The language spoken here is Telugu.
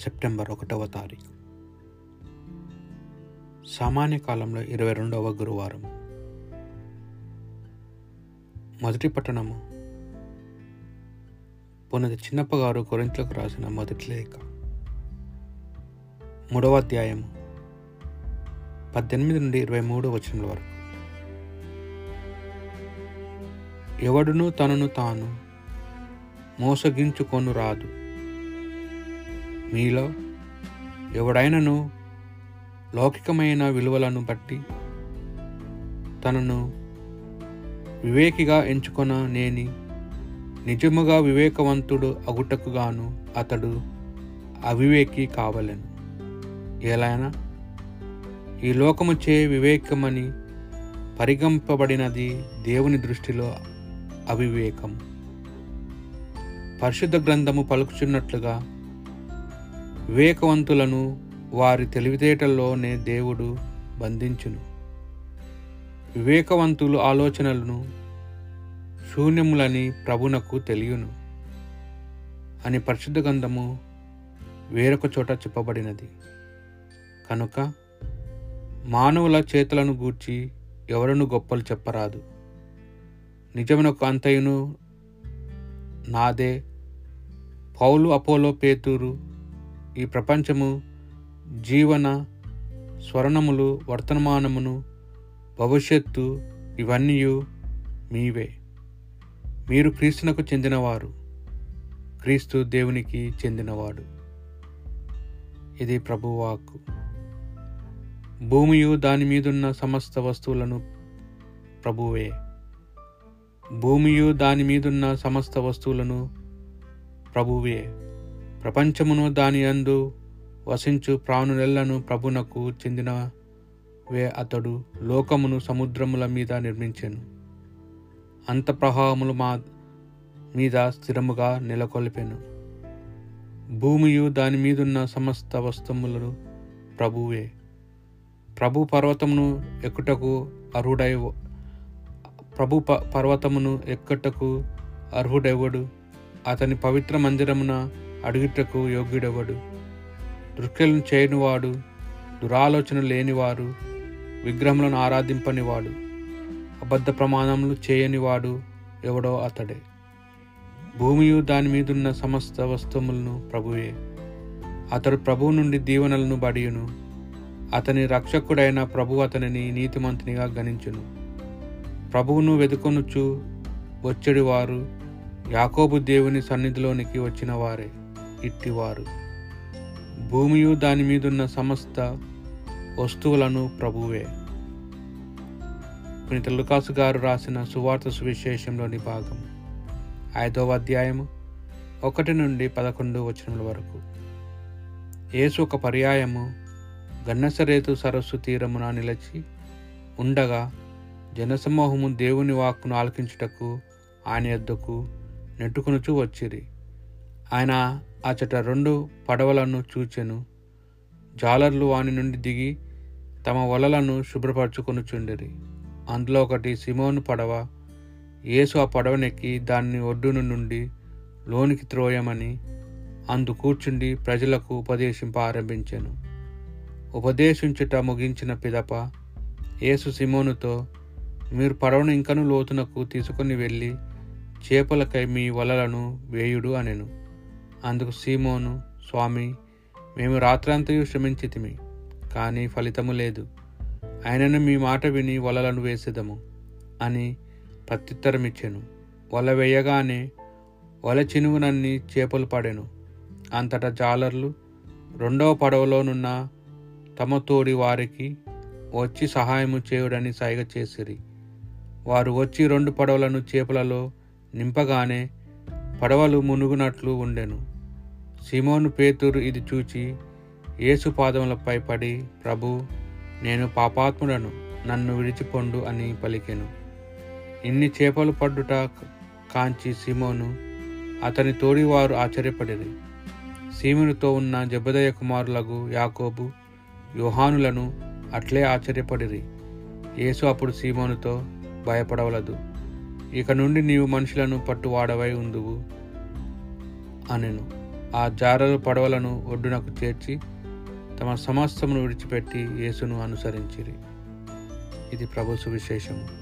సెప్టెంబర్ ఒకటవ తారీఖు. సామాన్య కాలంలో ఇరవై రెండవ గురువారం. మొదటి పట్టణము. పునది చిన్నప్పగారు కొరింతలకు రాసిన మొదటి లేఖ. మూడవ అధ్యాయము. పద్దెనిమిది నుండి ఇరవై మూడు వచనముల వరకు. ఎవడును తనను తాను మోసగించుకొను రాదు మీలో ఎవడైనను లౌకికమైన విలువలను బట్టి తనను వివేకిగా ఎంచుకొన నేని నిజముగా వివేకవంతుడు అగుటకుగాను అతడు అవివేకి కావలను. ఎలానా ఈ లోకముచే వివేకమని పరిగంపబడినది దేవుని దృష్టిలో అవివేకం పరిశుద్ధ గ్రంథము పలుకుచున్నట్లుగా వివేకవంతులను వారి తెలివితేటల్లోనే దేవుడు బంధించును. వివేకవంతులు ఆలోచనలను శూన్యములని ప్రభునకు తెలియను అని పరిశుద్ధ గంధము వేరొక చోట చెప్పబడినది. కనుక మానవుల చేతులను గూర్చి ఎవరను గొప్పలు చెప్పరాదు. నిజమునకు అంతయును నాదే. పౌలు అపోలో పేతూరు ఈ ప్రపంచము జీవన స్వర్ణములు వర్తమానమును భవిష్యత్తు ఇవన్నీ మీవే. మీరు క్రీస్తునకు చెందినవారు. క్రీస్తు దేవునికి చెందినవాడు. ఇది ప్రభువాకు భూమియు దాని మీదున్న సమస్త వస్తువులను ప్రభువే. భూమియు దాని మీదున్న సమస్త వస్తువులను ప్రభువే. ప్రపంచమును దాని అందు వసించు ప్రాణులెల్లను ప్రభునకు చెందినవే అతడు లోకమును సముద్రముల మీద నిర్మించెను. అంత ప్రవాహములు మా మీద స్థిరముగా నెలకొల్పెను. భూమియు దాని మీదున్న సమస్త వస్తువులను ప్రభువే. ప్రభు పర్వతమును ఎక్కుటకు అర్హుడై ప్రభు ప పర్వతమును ఎక్కుటకు అర్హుడెవడు. అతని పవిత్ర మందిరమున అడుగుటకు యోగ్యుడెవడు? దృక్కెలను చేయనివాడు దురాలోచన లేనివారు విగ్రహములను ఆరాధింపనివాడు అబద్ధ ప్రమాణములు చేయనివాడు ఎవడో అతడే. భూమియు దాని మీదున్న సమస్త వస్తువులను ప్రభువే. అతడు ప్రభువు నుండి దీవెనలను బడియును. అతని రక్షకుడైన ప్రభు అతనిని నీతిమంతునిగా గణించును. ప్రభువును వెతుకొనుచు వచ్చడి వారు యాకోబు దేవుని సన్నిధిలోనికి వచ్చిన వారే ఇట్టివారు భూమియు దాని మీదున్న సమస్త వస్తువులను ప్రభువే. పునీత లుకాసు గారు రాసిన సువార్త సువిశేషంలోని భాగం ఐదవ అధ్యాయము ఒకటి నుండి పదకొండు వచనముల వరకు. యేసు ఒక పర్యాయము గన్నసరేతు సరస్సు తీరమున నిలిచి ఉండగా జనసమూహము దేవుని వాక్కును ఆలకించుటకు ఆయన యొద్దకు నెట్టుకునుచూ వచ్చిరి. ఆయన అచట రెండు పడవలను చూచెను. జాలర్లు వాని నుండి దిగి తమ వలలను శుభ్రపరచుకొనుచుండిరి అందులో ఒకటి సిమోను పడవ. యేసు ఆ పడవనెక్కి దాన్ని ఒడ్డును నుండి లోనికి త్రోయమని అందు కూర్చుండి ప్రజలకు ఉపదేశింప ఆరంభించాను. ఉపదేశించుట ముగించిన పిదప యేసు సిమోనుతో మీరు పడవను ఇంకను లోతునకు తీసుకుని వెళ్ళి చేపలకై మీ వలలను వేయుడు అనెను. అందుకు సీమోను స్వామి మేము రాత్రంతయు శ్రమించితిమి కానీ ఫలితము లేదు. ఆయనను మీ మాట విని వలలను వేసేదము అని ప్రత్యుత్తరమిచ్చాను. వల వేయగానే వల చినుగునన్ని చేపలు పడెను. అంతటా జాలర్లు రెండవ పడవలోనున్న తమ తోడి వారికి వచ్చి సహాయము చేయుడని సైగ చేసిరి. వారు వచ్చి రెండు పడవలను చేపలలో నింపగానే పడవలు మునుగునట్లు ఉండెను. సిమోను పేతురు ఇది చూచి యేసు పాదములపై పడి ప్రభు నేను పాపాత్ముడను నన్ను విడిచిపొండు అని పలికెను. ఇన్ని చేపలు పడ్డుట కాంచి సిమోను అతని తోడివారు ఆశ్చర్యపడిరి. సీమునితో ఉన్న జబదయ కుమారులకు యాకోబు యోహానులను అట్లే ఆశ్చర్యపడిరి. యేసు అప్పుడు సీమోనుతో భయపడవలదు ఇక నుండి నీవు మనుషులను పట్టువాడవై ఉందువు అనెను. ఆ జారలు పడవలను ఒడ్డునకు చేర్చి తమ సమస్తమును విడిచిపెట్టి యేసును అనుసరించిరి. ఇది ప్రభు సువిశేషము.